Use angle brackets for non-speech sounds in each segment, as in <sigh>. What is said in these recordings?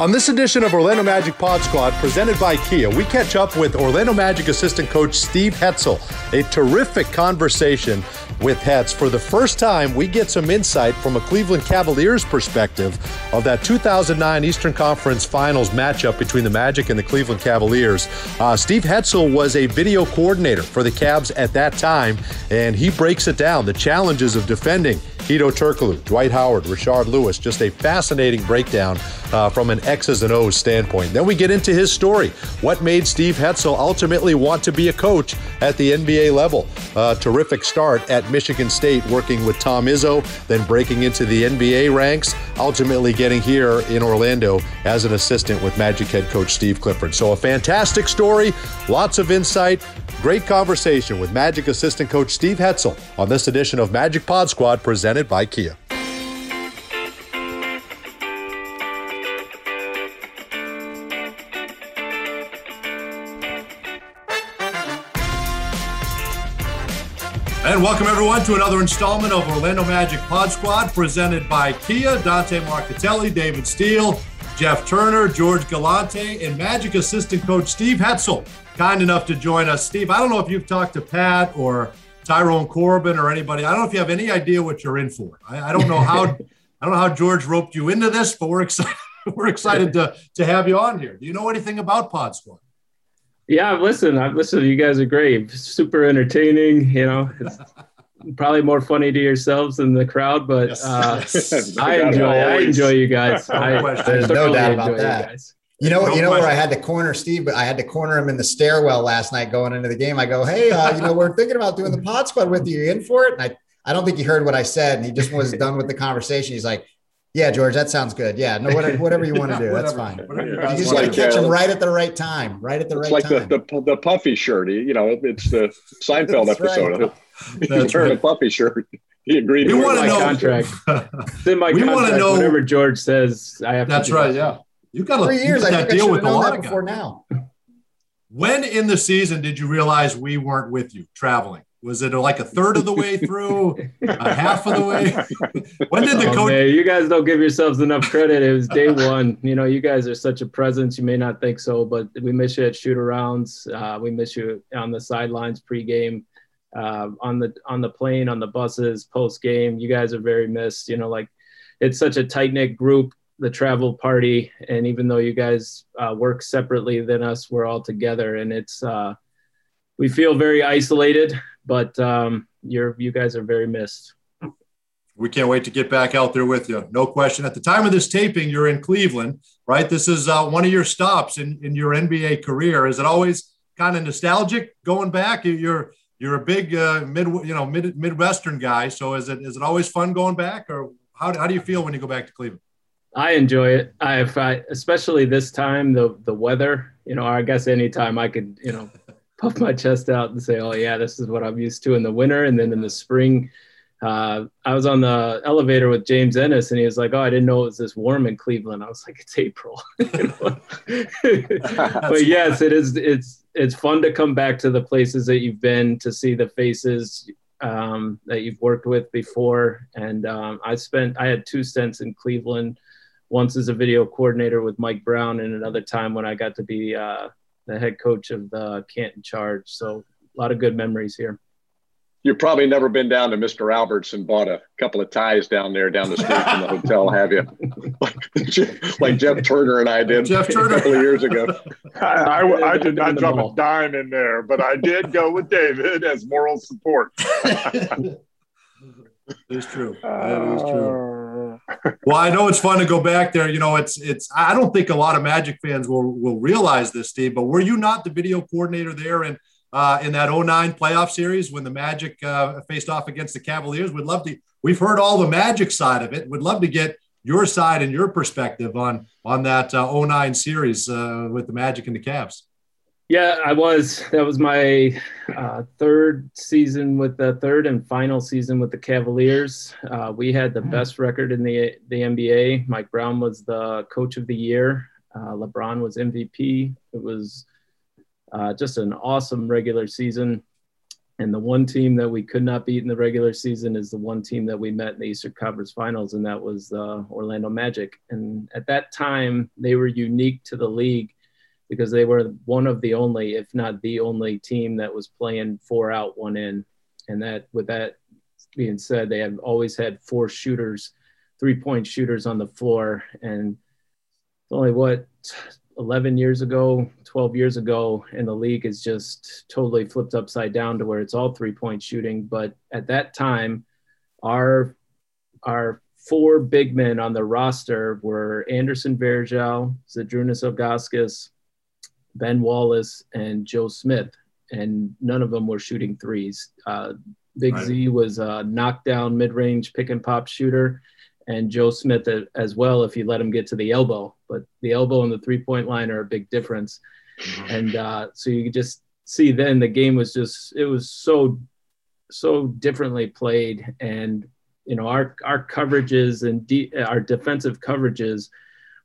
On this edition of Orlando Magic Pod Squad, presented by Kia, we catch up with Orlando Magic assistant coach Steve Hetzel. A terrific conversation with Hetz. For the first time, we get some insight from a Cleveland Cavaliers perspective of that 2009 Eastern Conference Finals matchup between the Magic and the Cleveland Cavaliers. Uh, Steve Hetzel was a video coordinator for the Cavs at that time, and he breaks it down the challenges of defending Hedo Turkoglu, Dwight Howard, Rashard Lewis. Just a fascinating breakdown uh, from an X's and O's standpoint. Then we get into his story. What made Steve Hetzel ultimately want to be a coach at the NBA level? Uh, terrific start at Michigan State working with Tom Izzo, then breaking into the NBA ranks, ultimately getting here in Orlando as an assistant with Magic head coach Steve Clifford. So a fantastic story, lots of insight, great conversation with Magic assistant coach Steve Hetzel on this edition of Magic Pod Squad presented by Kia. And welcome everyone to another installment of Orlando Magic Pod Squad presented by Kia. Dante Marchitelli, David Steele, Jeff Turner, George Galante, and Magic assistant coach Steve Hetzel. Kind enough to join us. Steve, I don't know if you've talked to Pat or Tyrone Corbin or anybody. I don't know if you have any idea what you're in for. I, I don't know how <laughs> I don't know how George roped you into this, but we're excited. <laughs> we're excited to to have you on here. Do you know anything about Pod Squad? Yeah, I've listened. I've listened. You guys are great. Super entertaining. You know, it's <laughs> probably more funny to yourselves than the crowd, but yes. Uh, yes. I enjoy. I enjoy you guys. I, There's no doubt about that. You, you know, no you know question. where I had to corner Steve, but I had to corner him in the stairwell last night going into the game. I go, hey, uh, you know, we're thinking about doing the pod squad with you. you in for it? And I, I don't think he heard what I said, and he just was done with the conversation. He's like, yeah, George, that sounds good. Yeah, no, whatever, whatever you want to do, <laughs> that's fine. You just got to catch him right at the right time, right at the right like time. Like the, the, the puffy shirt. You know, it's the Seinfeld episode. <laughs> Right. He's wearing right. a puffy shirt. He agreed. We want to know contract. <laughs> it's in my we contract. Know, whatever George says, I have. To. That's right. Yeah, you got three years. I that deal with a lot of before now. <laughs> When in the season did you realize we weren't with you traveling? Was it like a third of the way through, a half of the way? <laughs> when did the oh, coach? Man, you guys don't give yourselves enough credit. It was day one. You know, you guys are such a presence. You may not think so, but we miss you at shoot arounds. Uh, we miss you on the sidelines pregame, uh, on the on the plane, on the buses, post game. You guys are very missed. You know, like it's such a tight knit group. The travel party, and even though you guys uh, work separately than us, we're all together, and it's uh, we feel very isolated but um, you're you guys are very missed. We can't wait to get back out there with you. No question. At the time of this taping, you're in Cleveland, right? This is uh, one of your stops in, in your NBA career. Is it always kind of nostalgic going back? You're you're a big uh, mid you know mid midwestern guy, so is it is it always fun going back, or how, how do you feel when you go back to Cleveland? I enjoy it. I've I, especially this time the the weather. You know, I guess anytime I could you know <laughs> puff my chest out and say, "Oh yeah, this is what I'm used to in the winter." And then in the spring, uh, I was on the elevator with James Ennis, and he was like, "Oh, I didn't know it was this warm in Cleveland." I was like, "It's April." <laughs> <laughs> but yes, it is. It's it's fun to come back to the places that you've been to see the faces um, that you've worked with before. And um, I spent I had two stints in Cleveland. Once as a video coordinator with Mike Brown, and another time when I got to be uh, the head coach of the Canton Charge. So a lot of good memories here. You've probably never been down to Mr. Alberts and bought a couple of ties down there down the street from the hotel, have you? like, <laughs> like Jeff Turner and I did Jeff Turner. a couple of years ago. I, I, I did not drop a dime in there, but I did go with David as moral support. It's true. That is true well, I know it's fun to go back there. You know, it's it's. I don't think a lot of Magic fans will will realize this, Steve. But were you not the video coordinator there in uh, in that 09 playoff series when the Magic uh, faced off against the Cavaliers? We'd love to. We've heard all the Magic side of it. We'd love to get your side and your perspective on on that uh, 09 series uh, with the Magic and the Cavs. Yeah, I was. That was my uh, third season with the third and final season with the Cavaliers. Uh, we had the best record in the the NBA. Mike Brown was the coach of the year. Uh, LeBron was MVP. It was uh, just an awesome regular season. And the one team that we could not beat in the regular season is the one team that we met in the Eastern Conference Finals, and that was the Orlando Magic. And at that time, they were unique to the league because they were one of the only, if not the only team that was playing four out, one in. And that, with that being said, they have always had four shooters, three point shooters on the floor. And it's only what 11 years ago, 12 years ago, and the league is just totally flipped upside down to where it's all three point shooting. But at that time, our our four big men on the roster were Anderson Varejao, Zydrunas Ilgauskas, Ben Wallace, and Joe Smith, and none of them were shooting threes. Uh, Big right. Z was a knockdown mid range pick and pop shooter and Joe Smith as well if you let him get to the elbow. But the elbow and the three point line are a big difference. Mm-hmm. And uh, so you just see then the game was just it was so so differently played and you know our our coverages and de- our defensive coverages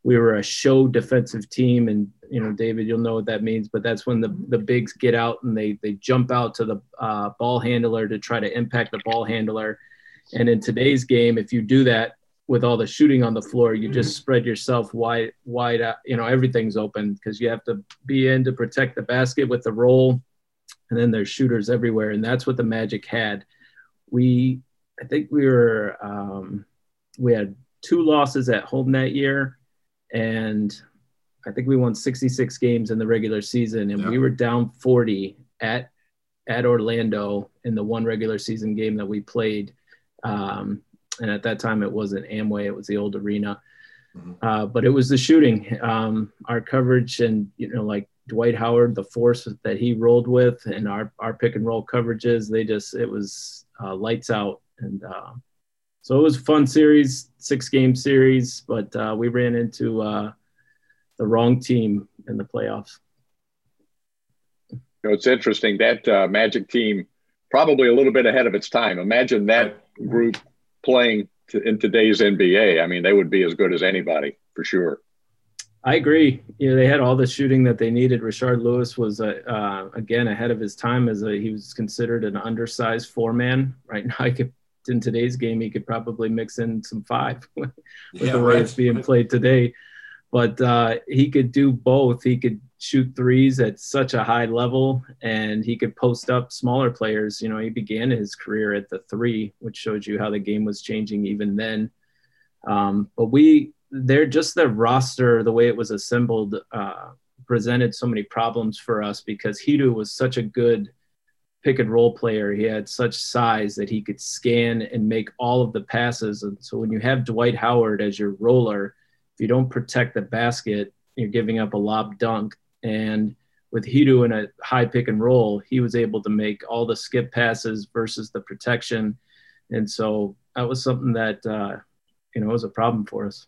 we were a show defensive team and you know david you'll know what that means but that's when the the bigs get out and they they jump out to the uh, ball handler to try to impact the ball handler and in today's game if you do that with all the shooting on the floor, you just mm-hmm. spread yourself wide, wide out. You know, everything's open because you have to be in to protect the basket with the roll, and then there's shooters everywhere, and that's what the Magic had. We, I think we were, um, we had two losses at home that year, and I think we won 66 games in the regular season, and yeah. we were down 40 at at Orlando in the one regular season game that we played. Um, and at that time it wasn't Amway, it was the old arena. Mm-hmm. Uh, but it was the shooting, um, our coverage, and you know, like Dwight Howard, the force that he rolled with, and our our pick and roll coverages, they just it was uh, lights out, and uh, so it was a fun series, six game series, but uh, we ran into uh, the wrong team in the playoffs. You know, it's interesting that uh, Magic team probably a little bit ahead of its time. Imagine that group playing to, in today's NBA. I mean, they would be as good as anybody for sure. I agree. You know, they had all the shooting that they needed. Rashard Lewis was uh, uh, again ahead of his time as a, he was considered an undersized four man. Right now, I could in today's game he could probably mix in some five <laughs> with yeah, the way right. it's being played today. But uh, he could do both. He could shoot threes at such a high level and he could post up smaller players. You know, he began his career at the three, which shows you how the game was changing even then. Um, but we, they're just the roster, the way it was assembled, uh, presented so many problems for us because Hedo was such a good pick and roll player. He had such size that he could scan and make all of the passes. And so when you have Dwight Howard as your roller, if you don't protect the basket, you're giving up a lob dunk and with Hedo in a high pick and roll, he was able to make all the skip passes versus the protection. And so that was something that, uh, you know, was a problem for us.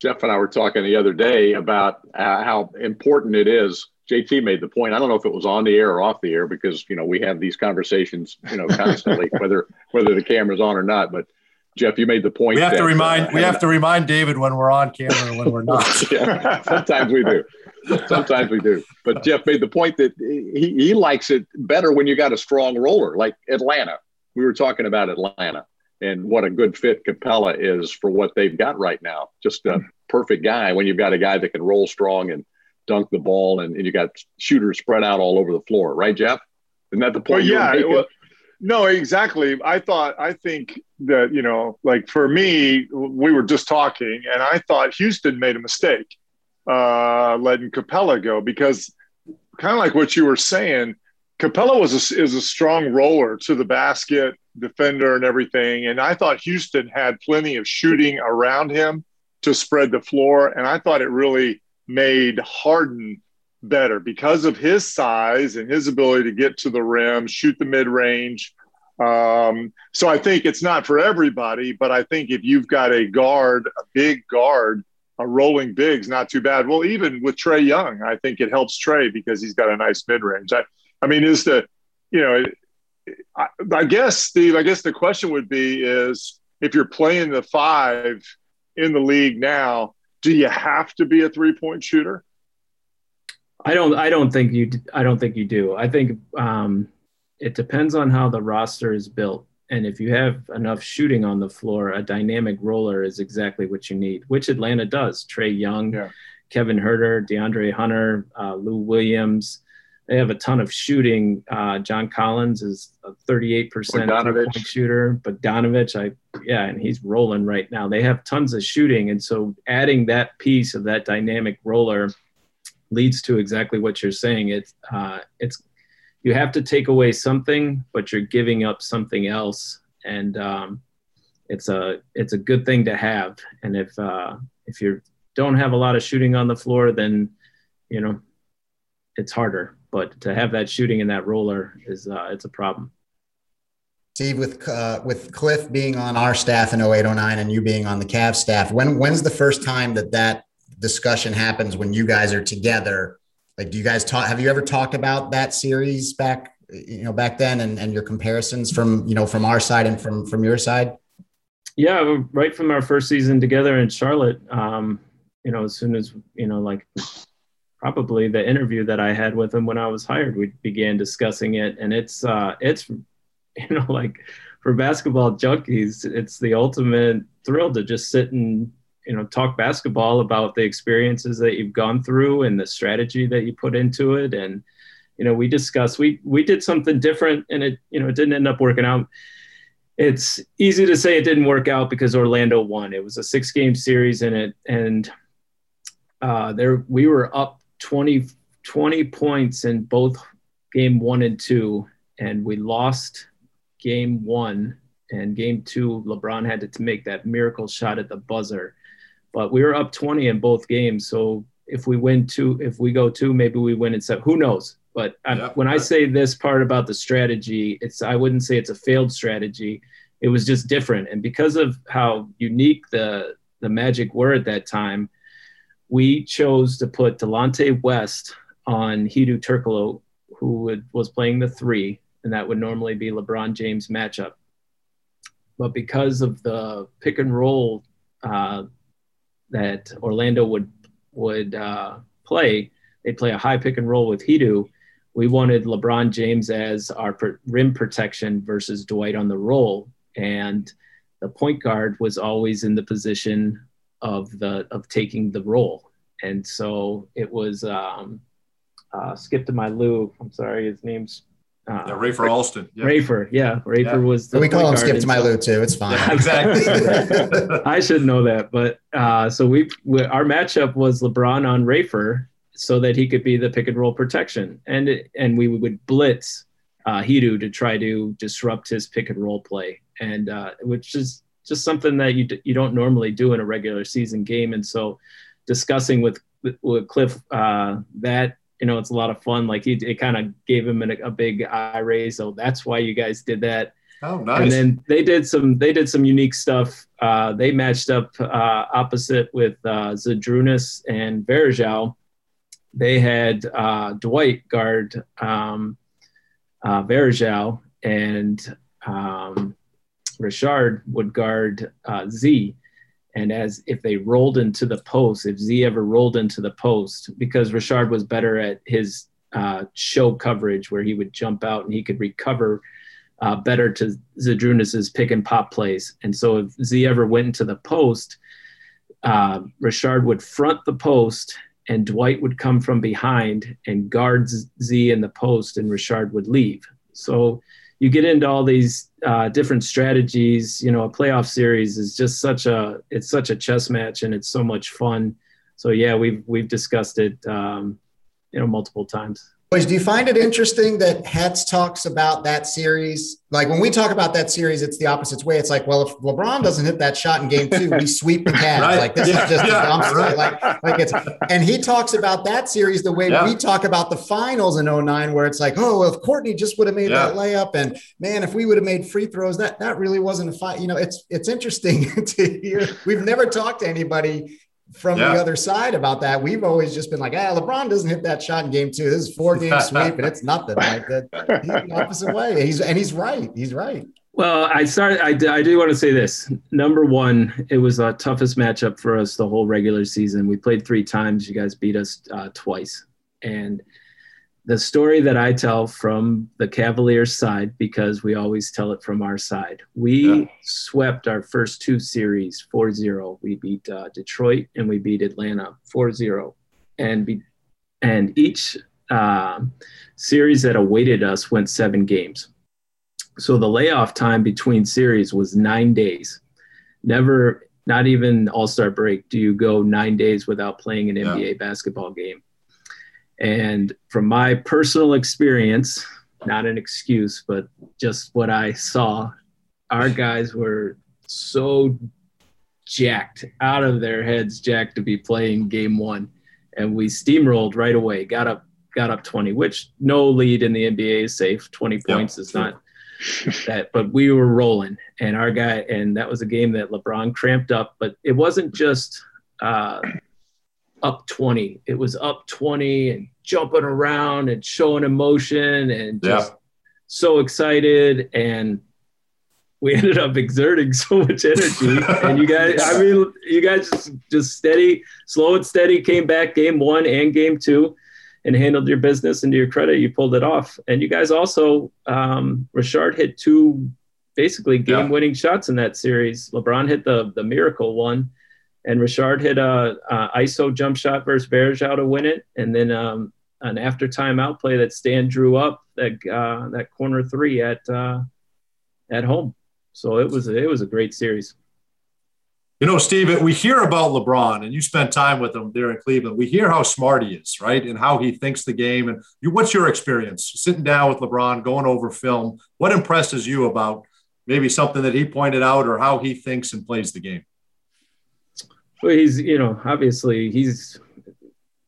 Jeff and I were talking the other day about uh, how important it is. JT made the point. I don't know if it was on the air or off the air because you know we have these conversations, you know, constantly, <laughs> whether whether the camera's on or not. But Jeff, you made the point. We have that, to remind uh, we have to remind David when we're on camera and when we're not. <laughs> yeah, sometimes we do. Sometimes we do. But Jeff made the point that he, he likes it better when you got a strong roller like Atlanta. We were talking about Atlanta and what a good fit Capela is for what they've got right now. Just a perfect guy when you've got a guy that can roll strong and dunk the ball and, and you got shooters spread out all over the floor, right, Jeff? Isn't that the point? Well, yeah. No, exactly. I thought, I think that, you know, like for me, we were just talking, and I thought Houston made a mistake uh, letting Capela go because, kind of like what you were saying, Capela was a, is a strong roller to the basket, defender, and everything. And I thought Houston had plenty of shooting around him to spread the floor. And I thought it really made Harden better because of his size and his ability to get to the rim, shoot the mid range. Um, so I think it's not for everybody, but I think if you've got a guard, a big guard, a rolling big's not too bad. Well, even with Trae Young, I think it helps Trae because he's got a nice mid range. I, I mean, is the, you know, I, I guess Steve, I guess the question would be is if you're playing the five in the league now, do you have to be a three point shooter? I don't. I don't think you. I don't think you do. I think um, it depends on how the roster is built. And if you have enough shooting on the floor, a dynamic roller is exactly what you need, which Atlanta does. Trae Young, yeah. Kevin Huerter, DeAndre Hunter, uh, Lou Williams. They have a ton of shooting. Uh, John Collins is a 38% point shooter. Bogdanovich, I yeah, and he's rolling right now. They have tons of shooting, and so adding that piece of that dynamic roller leads to exactly what you're saying. It's uh, it's you have to take away something, but you're giving up something else, and um, it's a it's a good thing to have. And if uh, if you don't have a lot of shooting on the floor, then you know it's harder. But to have that shooting in that roller is uh, it's a problem. Steve, with uh, with Cliff being on our staff in 0809 and you being on the Cavs staff, when when's the first time that that discussion happens when you guys are together? Like, do you guys talk? Have you ever talked about that series back, you know, back then, and, and your comparisons from you know from our side and from from your side? Yeah, right from our first season together in Charlotte. Um, you know, as soon as you know, like probably the interview that I had with him when I was hired, we began discussing it, and it's uh, it's <laughs> you know like for basketball junkies, it's the ultimate thrill to just sit and you know talk basketball about the experiences that you've gone through and the strategy that you put into it. And you know we discussed we we did something different and it you know it didn't end up working out. It's easy to say it didn't work out because Orlando won. It was a six game series in it and uh there we were up 20 20 points in both game 1 and 2 and we lost game 1 and game 2 LeBron had to, to make that miracle shot at the buzzer but we were up 20 in both games. So if we win two, if we go two, maybe we win in seven. Who knows? But yeah, when I say this part about the strategy, it's I wouldn't say it's a failed strategy. It was just different, and because of how unique the the Magic were at that time, we chose to put Delonte West on Hedo Turkoglu, who would, was playing the three, and that would normally be LeBron James matchup. But because of the pick and roll uh, that Orlando would would uh, play. They'd play a high pick and roll with Hedo. We wanted LeBron James as our rim protection versus Dwight on the roll, and the point guard was always in the position of the of taking the roll. And so it was um, uh, skip to my Lou. I'm sorry, his name's uh, yeah, Rafer Alston. Yeah. Rafer, yeah, Rafer yeah. was. we call him Skip to my Lou too. It's fine. Yeah, exactly. <laughs> <laughs> I should know that, but uh, so we, we, our matchup was LeBron on Rafer, so that he could be the pick and roll protection, and and we would blitz uh, Hedo to try to disrupt his pick and roll play, and uh, which is just something that you you don't normally do in a regular season game, and so discussing with with Cliff uh, that you know, it's a lot of fun. Like he, it kind of gave him a, a big eye raise. So that's why you guys did that. Oh, nice. And then they did some, they did some unique stuff. Uh, they matched up uh, opposite with uh, Zydrunas and Varejao. They had uh, Dwight guard um, uh, Varejao and um, Richard would guard uh, Z and as if they rolled into the post, if Z ever rolled into the post, because Richard was better at his uh, show coverage where he would jump out and he could recover uh, better to Zydrunas's pick and pop plays. And so if Z ever went into the post, uh, Richard would front the post and Dwight would come from behind and guard Z in the post and Richard would leave. So you get into all these uh, different strategies. You know, a playoff series is just such a it's such a chess match, and it's so much fun. So yeah, we've we've discussed it, um, you know, multiple times. Boys, do you find it interesting that Hetz talks about that series? Like when we talk about that series, it's the opposite way. It's like, well, if LeBron doesn't hit that shot in game two, we <laughs> sweep the Cavs. right. Like this yeah, is just yeah, a dumpster. Right. Like, like it's and he talks about that series the way yeah. we talk about the finals in 09, where it's like, oh, well, if Courtney just would have made that layup, and man, if we would have made free throws, that that really wasn't a fight. You know, it's it's interesting <laughs> to hear. We've never talked to anybody from yeah. the other side about that. We've always just been like, ah, LeBron doesn't hit that shot in game two. This is four <laughs> game sweep, and it's nothing like that. He's the <laughs> opposite way. He's and he's right. He's right. Well, I started. I, I do want to say this. Number one, it was the toughest matchup for us the whole regular season. We played three times. You guys beat us uh, twice, and the story that I tell from the Cavaliers side, because we always tell it from our side, we yeah. swept our first two series 4 0. We beat uh, Detroit and we beat Atlanta 4 0. And, be, and each uh, series that awaited us went seven games. So the layoff time between series was nine days. Never, not even All Star break, do you go nine days without playing an yeah. NBA basketball game. And from my personal experience, not an excuse, but just what I saw, our guys were so jacked out of their heads, jacked to be playing game one. And we steamrolled right away, got up, got up 20, which no lead in the NBA is safe. 20 points is not that, but we were rolling and our guy, and that was a game that LeBron cramped up, but it wasn't just, uh, up 20. It was up 20 and jumping around and showing emotion and just yeah. so excited. And we <laughs> ended up exerting so much energy. and you guys, I <laughs> mean, you guys just, just steady, slow and steady came back game one and game two and handled your business. And to your credit, you pulled it off. And you guys also, um, Richard hit two basically game winning yeah. shots in that series. LeBron hit the, the miracle one and Richard hit a, a ISO jump shot versus Varejao to win it, and then um, an after timeout play that Stan drew up that uh, that corner three at uh, at home. So it was it was a great series. You know, Steve, we hear about LeBron, and you spent time with him there in Cleveland. We hear how smart he is, right, and how he thinks the game. And you, what's your experience sitting down with LeBron, going over film? What impresses you about maybe something that he pointed out, or how he thinks and plays the game? Well, he's you know obviously he's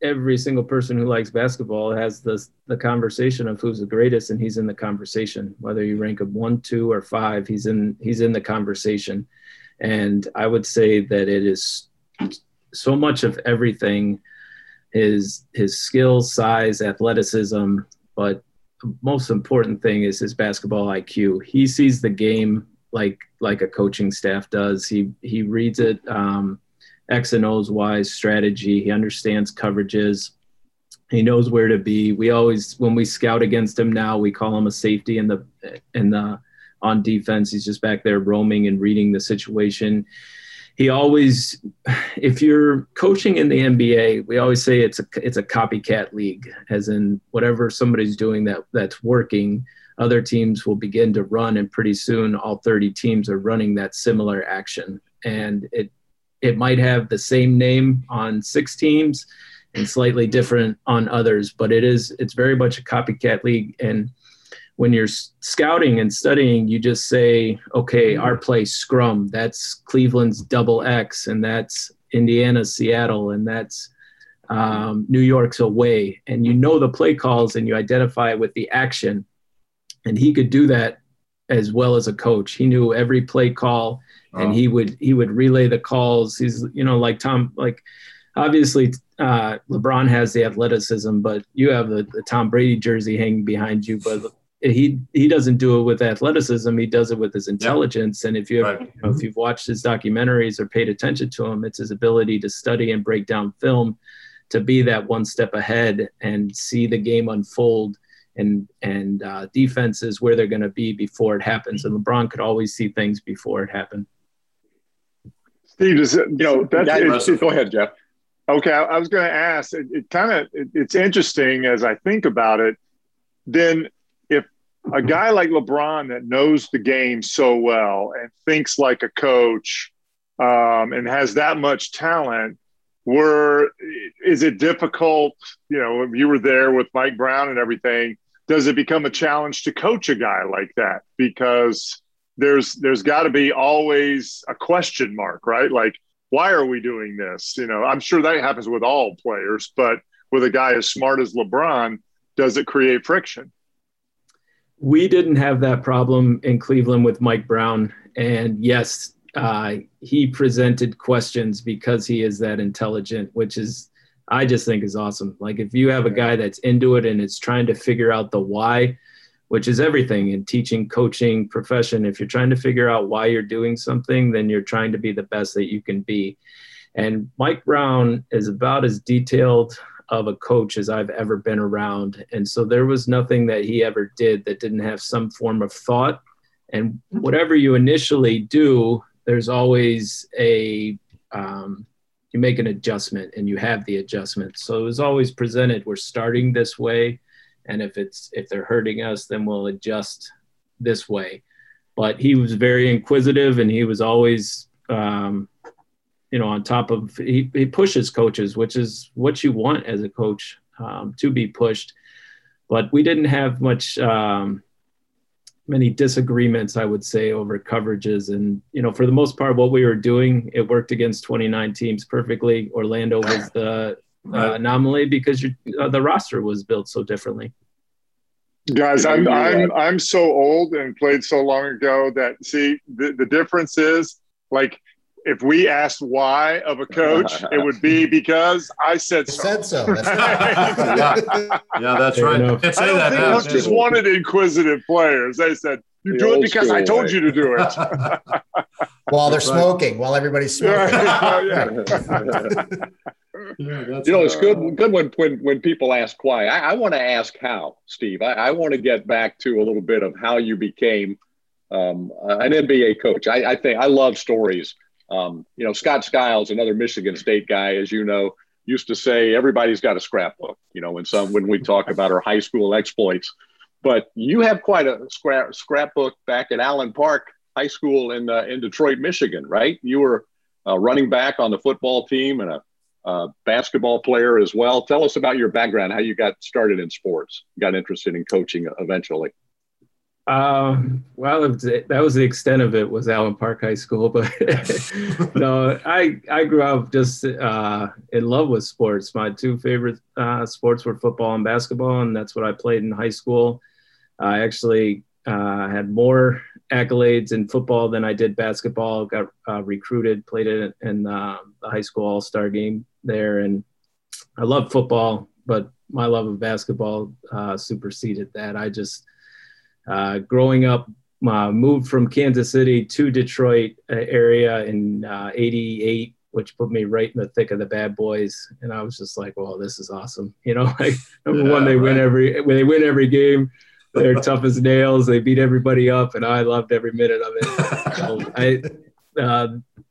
every single person who likes basketball has the the conversation of who's the greatest, and he's in the conversation. Whether you rank him one, two, or five, he's in he's in the conversation. And I would say that it is so much of everything his his skills, size, athleticism, but most important thing is his basketball IQ. He sees the game like like a coaching staff does. He he reads it. Um, X and O's wise strategy. He understands coverages. He knows where to be. We always, when we scout against him now, we call him a safety in the in the on defense. He's just back there roaming and reading the situation. He always, if you're coaching in the NBA, we always say it's a it's a copycat league, as in whatever somebody's doing that that's working, other teams will begin to run, and pretty soon all 30 teams are running that similar action, and it it might have the same name on six teams and slightly different on others, but it is it's very much a copycat league. And when you're scouting and studying, you just say, okay, our play scrum, that's Cleveland's double X, and that's Indiana's Seattle, and that's um, New York's away, and you know the play calls and you identify with the action. And he could do that as well as a coach. He knew every play call and oh. he would he would relay the calls. He's you know like Tom like obviously uh, LeBron has the athleticism, but you have the, the Tom Brady jersey hanging behind you, but he he doesn't do it with athleticism. He does it with his intelligence. And if you, have, right. you know, if you've watched his documentaries or paid attention to him, it's his ability to study and break down film, to be that one step ahead and see the game unfold and and uh, defenses where they're going to be before it happens. And LeBron could always see things before it happened. Steve, does it, you know, that's, it, go ahead, Jeff. Okay, I, I was going to ask. It, it kind of it, it's interesting as I think about it. Then, if a guy like LeBron that knows the game so well and thinks like a coach um, and has that much talent, were is it difficult? You know, if you were there with Mike Brown and everything. Does it become a challenge to coach a guy like that because there's there's got to be always a question mark, right? Like, why are we doing this? You know, I'm sure that happens with all players, but with a guy as smart as LeBron, does it create friction? We didn't have that problem in Cleveland with Mike Brown, and yes, uh, he presented questions because he is that intelligent, which is I just think is awesome. Like if you have a guy that's into it and it's trying to figure out the why, which is everything in teaching, coaching, profession. If you're trying to figure out why you're doing something, then you're trying to be the best that you can be. And Mike Brown is about as detailed of a coach as I've ever been around. And so there was nothing that he ever did that didn't have some form of thought. And whatever you initially do, there's always a, um, you make an adjustment and you have the adjustment. So it was always presented, we're starting this way. And if it's, if they're hurting us, then we'll adjust this way. But he was very inquisitive and he was always, um, you know, on top of he, he pushes coaches, which is what you want as a coach um, to be pushed. But we didn't have much um, many disagreements, I would say, over coverages. And you know, for the most part, what we were doing it worked against 29 teams perfectly. Orlando was the uh, anomaly because uh, the roster was built so differently. Guys, I'm I'm I'm so old and played so long ago that see the, the difference is like if we asked why of a coach, <laughs> it would be because I said so. Said so. <laughs> Right. <laughs> yeah. yeah, that's right. I don't think that coaches wanted inquisitive players. They said, "You the do it because I told way. you to do it." while they're smoking, while everybody's smoking. yeah. Yeah, you know, it's good good when when when people ask why. I, I want to ask how, Steve. I, I want to get back to a little bit of how you became um, an NBA coach. I, I think I love stories um, you know, Scott Skiles, another Michigan State guy, as you know, used to say everybody's got a scrapbook. You know, when some when we talk <laughs> about our high school exploits, but you have quite a scrap scrapbook back at Allen Park High School in uh, in Detroit, Michigan, right? You were uh, running back on the football team and a uh, basketball player as well. Tell us about your background, how you got started in sports, got interested in coaching eventually. Um, well, that was the extent of it was Allen Park High School, <laughs> but <laughs> no, I I grew up just uh, in love with sports. My two favorite uh, sports were football and basketball, and that's what I played in high school. I actually uh, had more accolades in football than I did basketball. Got uh, recruited, played in, in uh, the high school All Star game there, and I love football, but my love of basketball uh, superseded that. I just uh, growing up, uh, moved from Kansas City to Detroit uh, area in '88, uh, which put me right in the thick of the bad boys, and I was just like, "Well, this is awesome." <laughs> You know, like number yeah, one, they right. win every when they win every game. They're tough as nails. They beat everybody up, and I loved every minute of it. <laughs> So I, uh,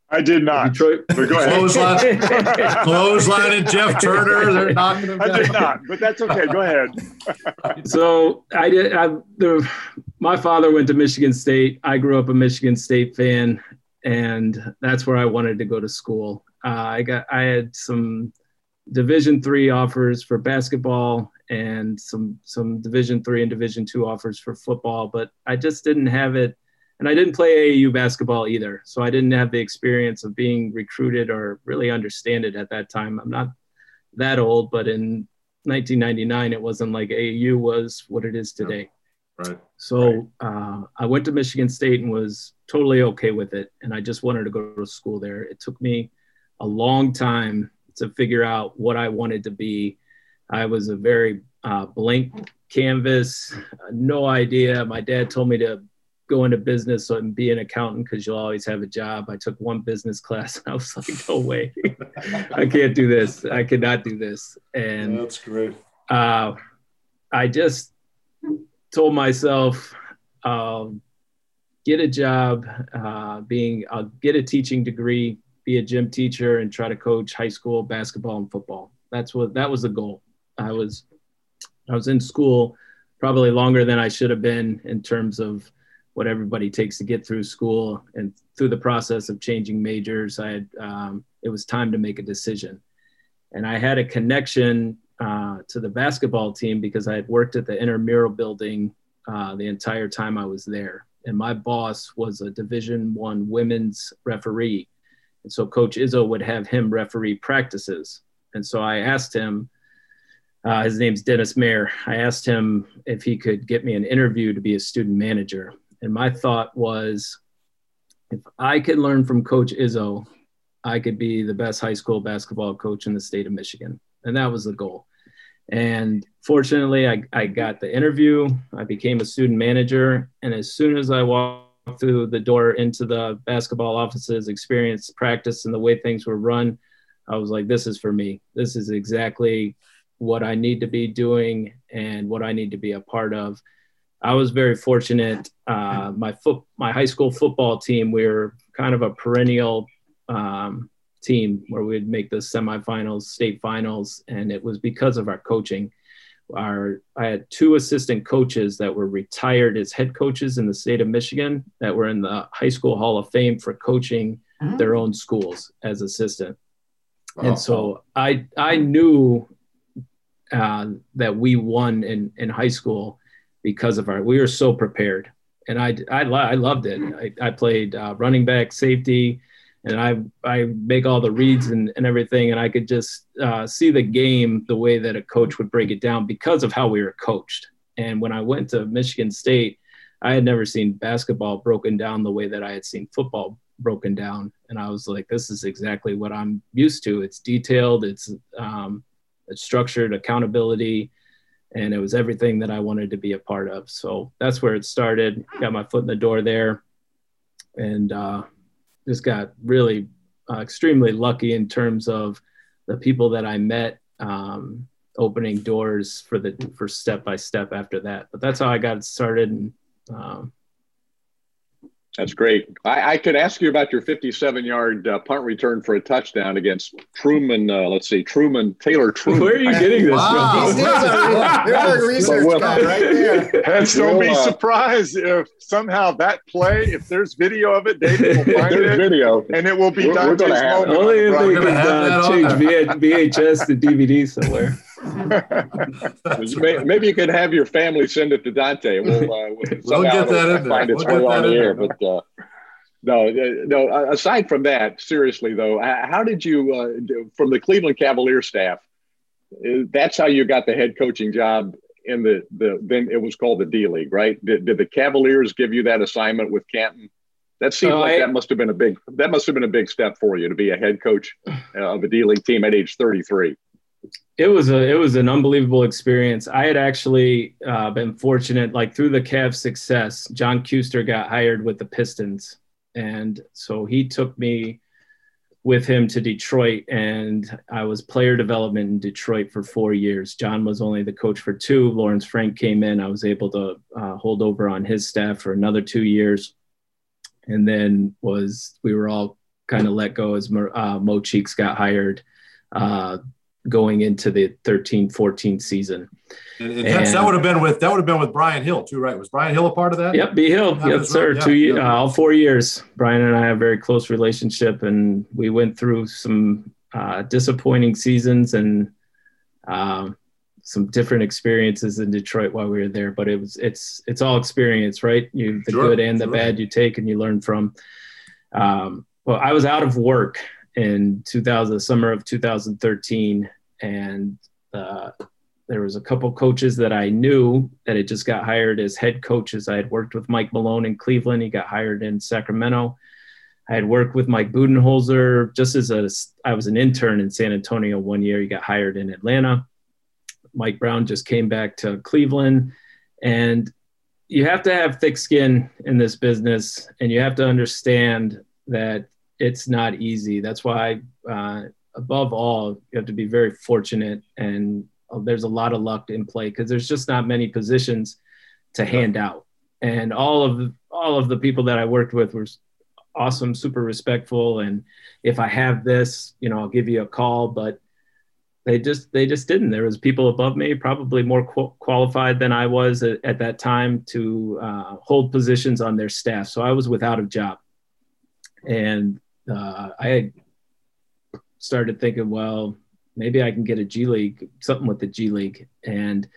I did not. Detroit. But go ahead. Clothesline, <laughs> clothesline and Jeff Turner. They're knocking him I did not, but that's okay. Go ahead. <laughs> so I did. I, the, my father went to Michigan State. I grew up a Michigan State fan, and that's where I wanted to go to school. Uh, I got. I had some Division three offers for basketball and some some Division three and Division two offers for football, but I just didn't have it and I didn't play AAU basketball either. So I didn't have the experience of being recruited or really understand it at that time. I'm not that old, but in 1999, it wasn't like AAU was what it is today. Right. So uh, I went to Michigan State and was totally okay with it. And I just wanted to go to school there. It took me a long time to figure out what I wanted to be. I was a very uh, blank canvas, no idea. My dad told me to go into business and be an accountant because you'll always have a job. I took one business class and I was like, no way, I can't do this. I cannot do this. And that's great. Uh, I just told myself, I'll get a job, uh, being, I'll get a teaching degree, be a gym teacher, and try to coach high school basketball and football. That's what that was the goal. I was, I was in school probably longer than I should have been in terms of what everybody takes to get through school and through the process of changing majors i had um, it was time to make a decision. And i had a connection uh, to the basketball team because i had worked at the intramural building uh, the entire time i was there. And my boss was a division one women's referee. And so coach izzo would have him referee practices. And so i asked him uh, his name's dennis mayer. I asked him if he could get me an interview to be a student manager and my thought was if I could learn from Coach Izzo, I could be the best high school basketball coach in the state of Michigan. And that was the goal. And fortunately, I, I got the interview. I became a student manager. And as soon as I walked through the door into the basketball offices, experience practice and the way things were run, I was like, this is for me. This is exactly what I need to be doing and what I need to be a part of. I was very fortunate. Uh, my foot, my high school football team, we were kind of a perennial um, team where we'd make the semifinals, state finals, and it was because of our coaching. Our I had two assistant coaches that were retired as head coaches in the state of Michigan that were in the high school Hall of Fame for coaching mm-hmm. their own schools as assistant. Oh. And so I I knew uh, that we won in in high school because of our we were so prepared and I I, I loved it. I, I played uh, running back, safety, and I I make all the reads and, and everything, and I could just uh, see the game the way that a coach would break it down because of how we were coached. And when I went to Michigan State, I had never seen basketball broken down the way that I had seen football broken down, and I was like, this is exactly what I'm used to. It's detailed, it's um, it's structured, accountability. And it was everything that I wanted to be a part of. So that's where it started. Got my foot in the door there. And uh, just got really uh, extremely lucky in terms of the people that I met um, opening doors for the for step by step after that. But that's how I got started. And um, that's great. I, I, could ask you about your 57 yard uh, punt return for a touchdown against Truman. Uh, let's see, Truman, Taylor Truman. Where are you getting this wow. from? There's our research guy right there. And don't be uh, surprised if somehow that play, if there's video of it, David will find it. Video. And it will be done. Dante's moment. Only if they can uh, change VHS to DVD somewhere. Maybe you could have your family send it to Dante. We'll, uh, we'll, we'll get that in find its we'll way on the air. But uh, no, uh, no. Aside from that, seriously though, how did you, uh, from the Cleveland Cavalier staff? Uh, that's how you got the head coaching job in the the then it was called the D League, right? Did, did the Cavaliers give you that assignment with Canton? That seems like I, that must have been a big that must have been a big step for you to be a head coach of a D League team at age 33 it was a it was an unbelievable experience. I had actually uh, been fortunate, like through the Cavs' success, John Kuester got hired with the Pistons, and so he took me with him to Detroit, and I was player development in Detroit for four years. John was only the coach for two. Lawrence Frank came in. I was able to uh, hold over on his staff for another two years, and then was we were all kind of let go as uh, Mo Cheeks got hired. Uh, going into the 13 14 season. And, and, and that would have been with that would have been with Brian Hill too, right? Was Brian Hill a part of that? Yep, B Hill. That yep, sir. Right. Two years, uh, all four years. Brian and I have a very close relationship, and we went through some uh, disappointing seasons and um, some different experiences in Detroit while we were there. But it was it's it's all experience, right? You the sure, good and the sure. bad you take and you learn from. Um, well, I was out of work in 2000, summer of 2013, and uh, there was a couple coaches that I knew that had just got hired as head coaches. I had worked with Mike Malone in Cleveland. He got hired in Sacramento. I had worked with Mike Budenholzer just as a I was an intern in San Antonio one year. He got hired in Atlanta. Mike Brown just came back to Cleveland, and you have to have thick skin in this business, and you have to understand that it's not easy. That's why uh, above all, you have to be very fortunate and uh, there's a lot of luck in play because there's just not many positions to hand out. And all of all of the people that I worked with were awesome, super respectful. And if I have this, you know, I'll give you a call. But they just they just didn't. There was people above me, probably more qu- qualified than I was at, at that time to uh, hold positions on their staff. So I was without a job, and uh, I had started thinking, well, maybe I can get a G League, something with the G League. And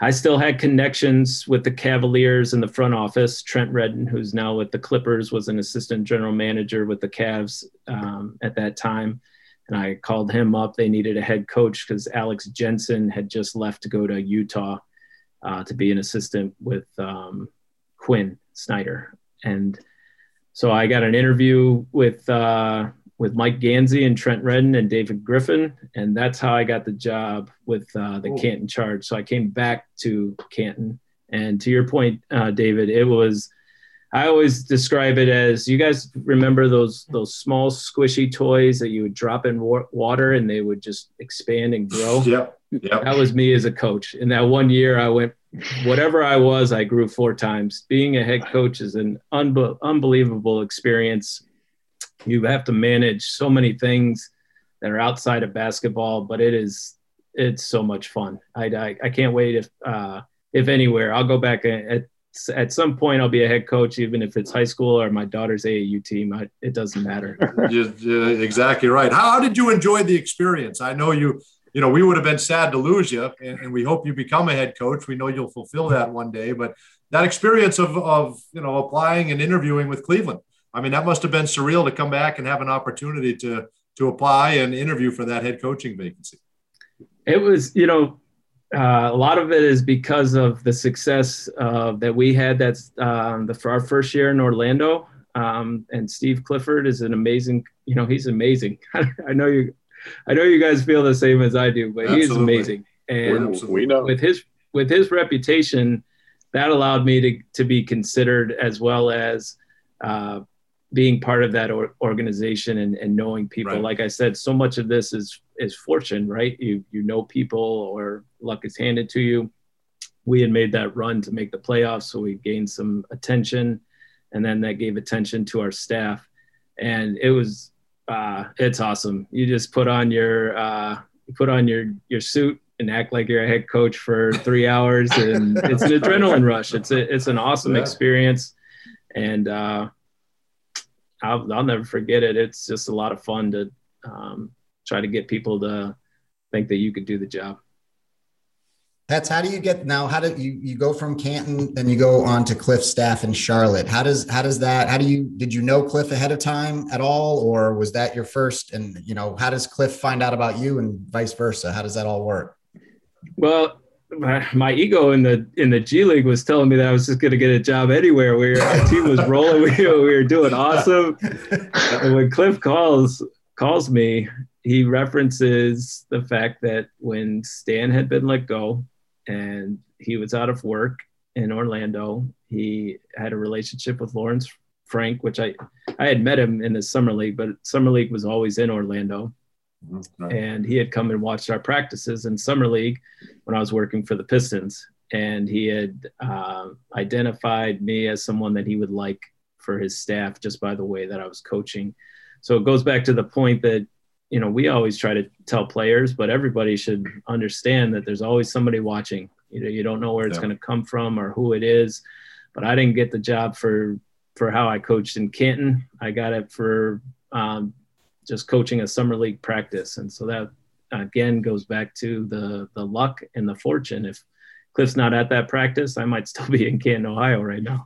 I still had connections with the Cavaliers in the front office. Trent Redden, who's now with the Clippers, was an assistant general manager with the Cavs um, at that time. And I called him up. They needed a head coach because Alex Jensen had just left to go to Utah uh, to be an assistant with um, Quin Snyder. And so I got an interview with uh, with Mike Gansey and Trent Redden and David Griffin, and that's how I got the job with uh, the Canton Charge. So I came back to Canton, and to your point, uh, David, it was I always describe it as you guys remember those those small squishy toys that you would drop in wa- water and they would just expand and grow. Yep. Yep. That was me as a coach. In that one year, I went whatever I was, I grew four times. Being a head coach is an unbe- unbelievable experience. You have to manage so many things that are outside of basketball, but it is it's so much fun. I I, I can't wait if uh, if anywhere I'll go back at at some point I'll be a head coach, even if it's high school or my daughter's AAU team. I, it doesn't matter. <laughs> You're, exactly right. How, how, did you enjoy the experience? I know you. You know, we would have been sad to lose you, and, and, we hope you become a head coach. We know you'll fulfill that one day. But that experience of of you know applying and interviewing with Cleveland, I mean, that must have been surreal to come back and have an opportunity to to apply and interview for that head coaching vacancy. It was, you know, uh, a lot of it is because of the success uh, that we had. That's um, the, for our first year in Orlando. Um, and Steve Clifford is an amazing, you know, he's amazing. <laughs> I know you, I know you guys feel the same as I do, but he's amazing. And we know with his with his reputation, that allowed me to to be considered as well as uh, being part of that or, organization and, and knowing people. Right. Like I said, so much of this is is fortune, right? You you know people or luck is handed to you. We had made that run to make the playoffs, so we gained some attention, and then that gave attention to our staff, and it was uh, it's awesome. You just put on your uh, you put on your your suit and act like you're a head coach for three hours, and it's an adrenaline rush. It's a, it's an awesome yeah. experience, and uh, I'll, I'll never forget it. It's just a lot of fun to um, try to get people to think that you could do the job. That's how do you get now? How do you you go from Canton, and you go on to Cliff staff in Charlotte? How does how does that? How do you did you know Cliff ahead of time at all, or was that your first? And you know, how does Cliff find out about you, and vice versa? How does that all work? Well, my, my ego in the in the G League was telling me that I was just going to get a job anywhere. Where our team was rolling. <laughs> We, we were doing awesome. And <laughs> when Cliff calls calls me, he references the fact that when Stan had been let go and he was out of work in Orlando, he had a relationship with Lawrence Frank, which I I had met him in the summer league, but summer league was always in Orlando. And he had come and watched our practices in summer league when I was working for the Pistons, and he had uh, identified me as someone that he would like for his staff just by the way that I was coaching. So it goes back to the point that you know we always try to tell players, but everybody should understand that there's always somebody watching. You know, you don't know where it's yeah. going to come from or who it is. But I didn't get the job for for how I coached in Canton. I got it for um, just coaching a summer league practice, and so that again goes back to the the luck and the fortune. If Cliff's not at that practice, I might <laughs> still be in Canton, Ohio right now.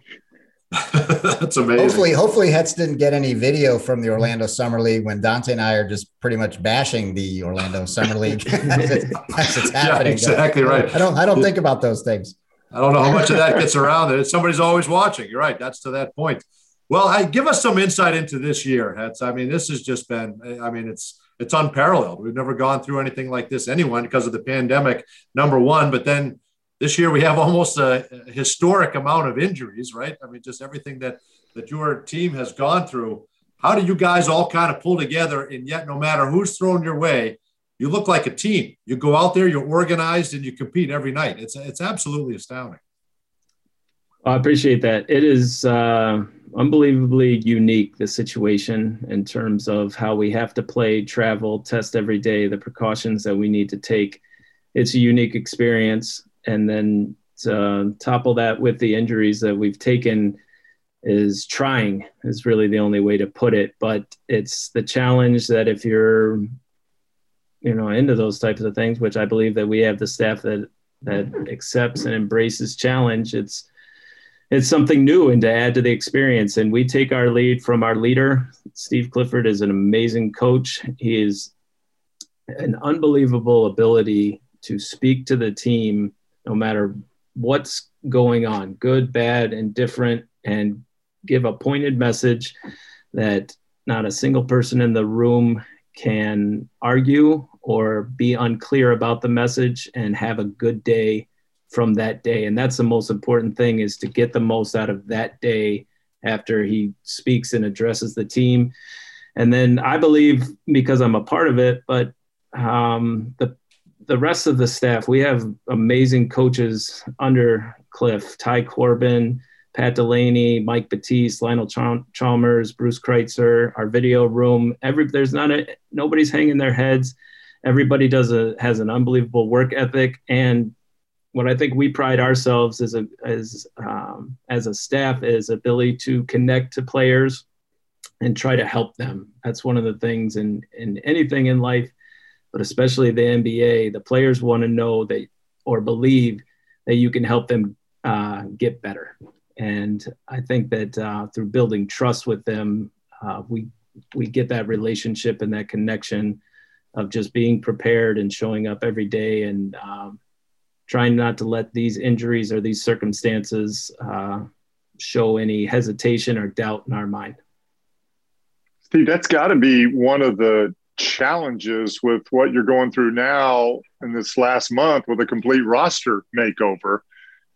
<laughs> That's amazing. Hopefully, hopefully Hetz didn't get any video from the Orlando Summer League when Dante and I are just pretty much bashing the Orlando Summer League as, it's, as it's happening. Yeah, exactly right. I don't I don't think about those things. I don't know how much of that gets around. It somebody's always watching. You're right. That's to that point. Well, I, give us some insight into this year, Hetz. I mean, this has just been. I mean, it's it's unparalleled. We've never gone through anything like this, anyone, because of the pandemic. Number one, but then this year we have almost a historic amount of injuries, right? I mean, just everything that that your team has gone through. How do you guys all kind of pull together? And yet, no matter who's thrown your way, you look like a team. You go out there, you're organized, and you compete every night. It's it's absolutely astounding. I appreciate that. It is uh, unbelievably unique the situation in terms of how we have to play, travel, test every day, the precautions that we need to take. It's a unique experience and then uh, to topple that with the injuries that we've taken is trying is really the only way to put it but it's the challenge that if you're you know into those types of things which i believe that we have the staff that that accepts and embraces challenge it's it's something new and to add to the experience. And we take our lead from our leader. Steve clifford is an amazing coach. He is an unbelievable ability to speak to the team no matter what's going on, good, bad, and different, and give a pointed message that not a single person in the room can argue or be unclear about the message and have a good day from that day and that's the most important thing is to get the most out of that day after he speaks and addresses the team. And then I believe because I'm a part of it, but um, the the rest of the staff, we have amazing coaches under Cliff, Ty Corbin, Pat Delaney, Mike Batiste, Lionel Chalmers, Bruce Kreutzer, our video room. Every there's not a nobody's hanging their heads. Everybody does a has an unbelievable work ethic, and what I think we pride ourselves as a as um, as a staff is ability to connect to players and try to help them. That's one of the things in in anything in life, but especially the NBA. The players want to know that or believe that you can help them uh, get better. And I think that uh, through building trust with them, uh, we we get that relationship and that connection of just being prepared and showing up every day and um, trying not to let these injuries or these circumstances uh, show any hesitation or doubt in our mind. Steve, that's got to be one of the challenges with what you're going through now in this last month with a complete roster makeover.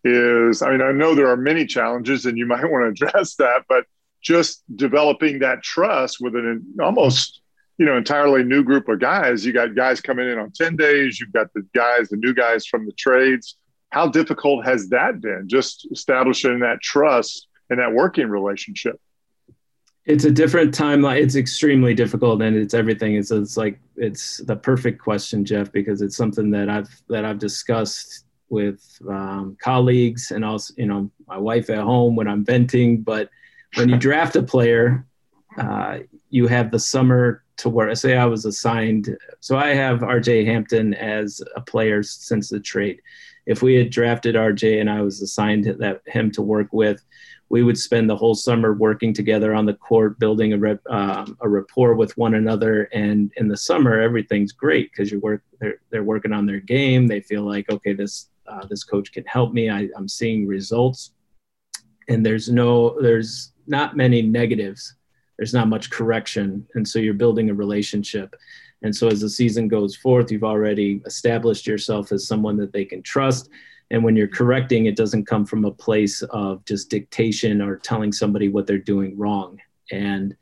Is I mean, I know there are many challenges, and you might <laughs> want to address that, but just developing that trust with an almost you know, entirely new group of guys. You got guys coming in on 10 days, you've got the guys, the new guys from the trades. How difficult has that been just establishing that trust and that working relationship? It's a different timeline. It's extremely difficult, and it's everything. It's, it's like it's the perfect question, Jeff, because it's something that I've that I've discussed with um, colleagues and also, you know, my wife at home when I'm venting. But when you <laughs> draft a player, uh, you have the summer to where say I was assigned. So I have RJ Hampton as a player since the trade. If we had drafted RJ and I was assigned that him to work with, we would spend the whole summer working together on the court, building a rep, um, a rapport with one another. And in the summer, everything's great because you work they're they're working on their game. They feel like okay, this uh, this coach can help me. I, I'm seeing results, and there's no there's not many negatives there's not much correction. And so you're building a relationship. And so as the season goes forth, you've already established yourself as someone that they can trust. And when you're correcting, it doesn't come from a place of just dictation or telling somebody what they're doing wrong. And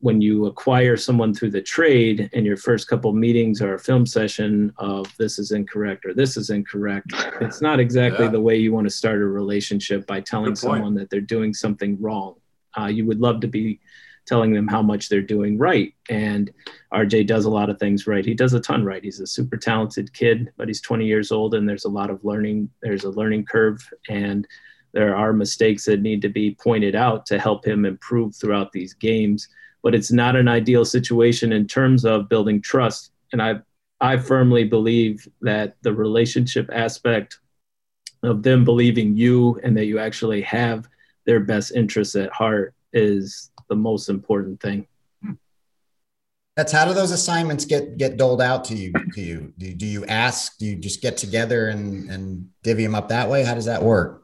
when you acquire someone through the trade and your first couple meetings are a film session of this is incorrect or this is incorrect, it's not exactly yeah. the way you want to start a relationship by telling someone that they're doing something wrong. Uh, you would love to be telling them how much they're doing right. And RJ does a lot of things right. He does a ton right. He's a super talented kid, but he's 20 years old and there's a lot of learning. There's a learning curve and there are mistakes that need to be pointed out to help him improve throughout these games. But it's not an ideal situation in terms of building trust. And I, I firmly believe that the relationship aspect of them believing you and that you actually have their best interests at heart is the most important thing. That's how do those assignments get get doled out to you? To you, do, do you ask? Do you just get together and and divvy them up that way? How does that work?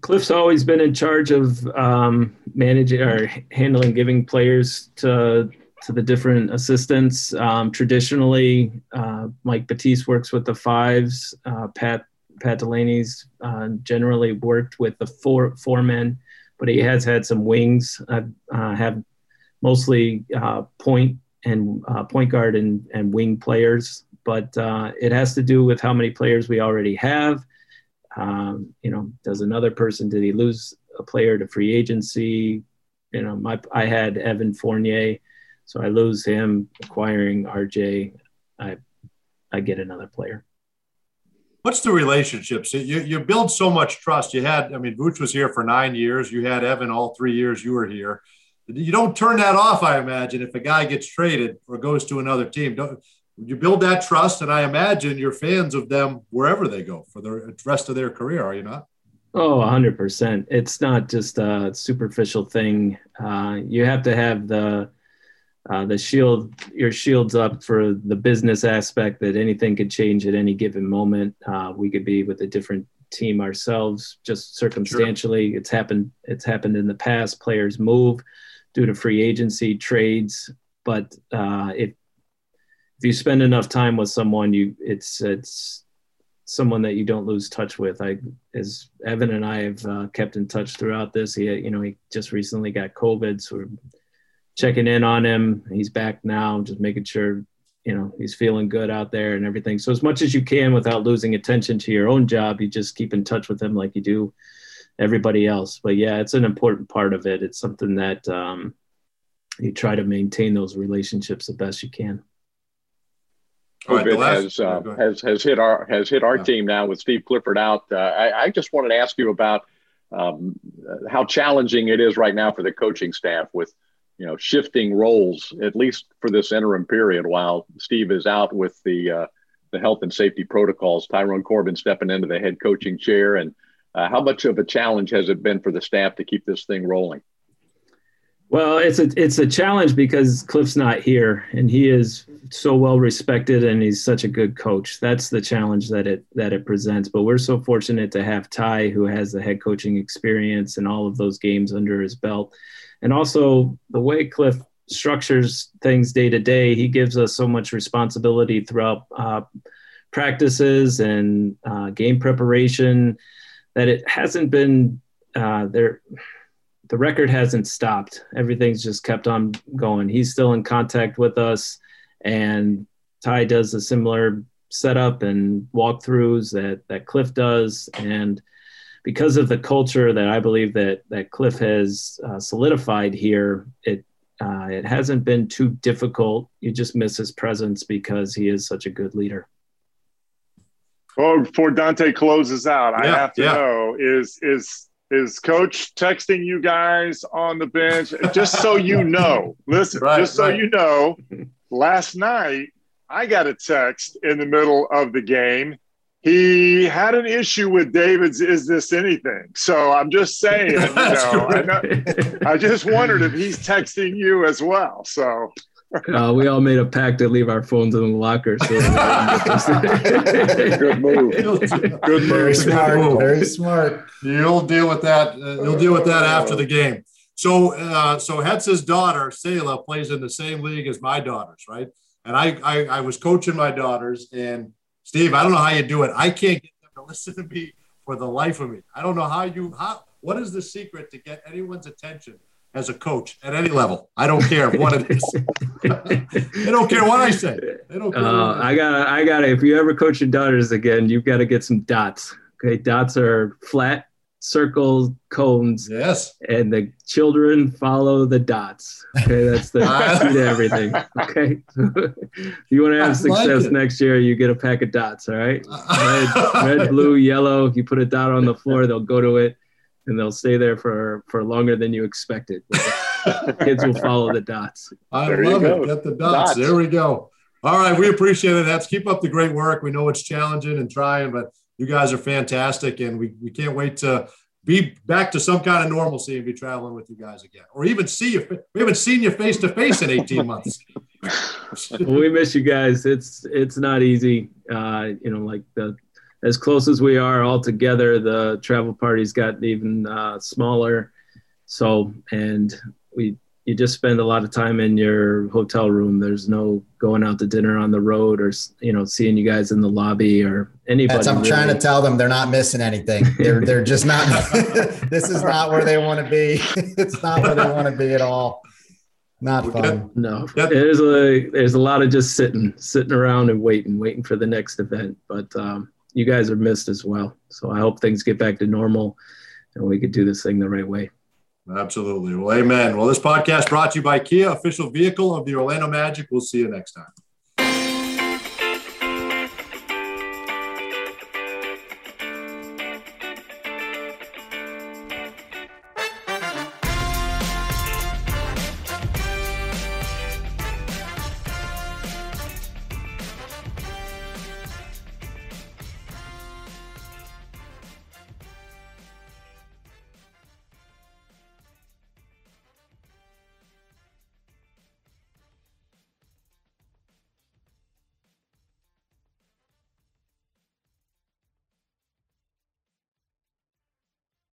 Cliff's always been in charge of um, managing or handling giving players to to the different assistants. Um, traditionally, uh, Mike Batiste works with the fives. Uh, Pat Pat Delaney's uh, generally worked with the four four men but he has had some wings. I uh, have mostly uh, point and uh, point guard and, and wing players, but uh, it has to do with how many players we already have. Um, you know, does another person did he lose a player to free agency? You know, my I had Evan Fournier, so I lose him acquiring RJ. I I get another player. What's the relationships? You, you build so much trust. You had, I mean, Vooch was here for nine years. You had Evan all three years you were here. You don't turn that off, I imagine, if a guy gets traded or goes to another team. Don't, you build that trust, and I imagine you're fans of them wherever they go for the rest of their career, are you not? Oh, 100%. It's not just a superficial thing. Uh, you have to have the uh, the shield your shields up for the business aspect that anything could change at any given moment uh, we could be with a different team ourselves just circumstantially sure. it's happened it's happened in the past players move due to free agency trades but uh, if if you spend enough time with someone you it's it's someone that you don't lose touch with. I, as Evan and I have uh, kept in touch throughout this. He, you know, he just recently got COVID, so we're checking in on him. He's back now, just making sure you know he's feeling good out there and everything. So as much as you can without losing attention to your own job, you just keep in touch with him like you do everybody else. But yeah, it's an important part of it. It's something that um, you try to maintain those relationships the best you can. COVID right, has uh, has has hit our has hit our yeah. team now with Steve Clifford out. Uh, I, I, just wanted to ask you about um, how challenging it is right now for the coaching staff with you know shifting roles at least for this interim period while Steve is out with the uh, the health and safety protocols. Tyrone Corbin stepping into the head coaching chair, and uh, how much of a challenge has it been for the staff to keep this thing rolling? Well, it's a it's a challenge because Cliff's not here, and he is so well respected, and he's such a good coach. That's the challenge that it that it presents. But we're so fortunate to have Ty, who has the head coaching experience and all of those games under his belt, and also the way Cliff structures things day to day. He gives us so much responsibility throughout uh, practices and uh, game preparation that it hasn't been uh, there the record hasn't stopped. Everything's just kept on going. He's still in contact with us, and Ty does a similar setup and walkthroughs that that Cliff does, and because of the culture that I believe that that Cliff has uh, solidified here, it uh, it hasn't been too difficult. You just miss his presence because he is such a good leader. Well, before Dante closes out, yeah, I have to yeah. know is is is coach texting you guys on the bench just so you <laughs> know. Listen right, just so right. you know <laughs> last night i got a text in the middle of the game. He had an issue with david's is this anything? So i'm just saying you <laughs> know, I, know I just wondered if he's texting you as well so uh, we all made a pact to leave our phones in the locker. So <laughs> Good move. Good move. Very smart. Very smart. You'll deal with that. Uh, you'll deal with that after the game. So, uh, so Hetz's daughter Selah plays in the same league as my daughters, right? And I, I, I was coaching my daughters, and Steve, I don't know how you do it. I can't get them to listen to me for the life of me. I don't know how you how. What is the secret to get anyone's attention? As a coach at any level. I don't care what it is. they don't care what I say. They don't. Uh, I got. I got. If you ever coach your daughters again, you've got to get some dots. Okay, dots are flat circles, cones. Yes. And the children follow the dots. Okay, that's the <laughs> key to everything. Okay. <laughs> you want to have I success like next year, you get a pack of dots. All right. <laughs> Red, red, blue, yellow. If you put a dot on the floor, they'll go to it and they'll stay there for for longer than you expected. <laughs> kids will follow the dots. I there love it. Get the dots. dots. There we go. All right, we appreciate it. That's keep up the great work. We know it's challenging and trying, but you guys are fantastic, and we, we can't wait to be back to some kind of normalcy and be traveling with you guys again, or even see you. We haven't seen you face to face in eighteen <laughs> months. well, we miss you guys. It's it's not easy. Uh, you know, like the as close as we are all together, the travel parties got even uh, smaller. So, and we, you just spend a lot of time in your hotel room. There's no going out to dinner on the road or, you know, seeing you guys in the lobby or anybody. That's, I'm really. trying to tell them they're not missing anything. They're, they're <laughs> just not, <laughs> this is not where they want to be. <laughs> it's not where they want to be at all. Not fun. No, there's a, there's a lot of just sitting, sitting around and waiting, waiting for the next event. But, um, you guys are missed as well. So I hope things get back to normal and we could do this thing the right way. Absolutely. Well, amen. Well, this podcast brought to you by Kia, official vehicle of the Orlando Magic. We'll see you next time.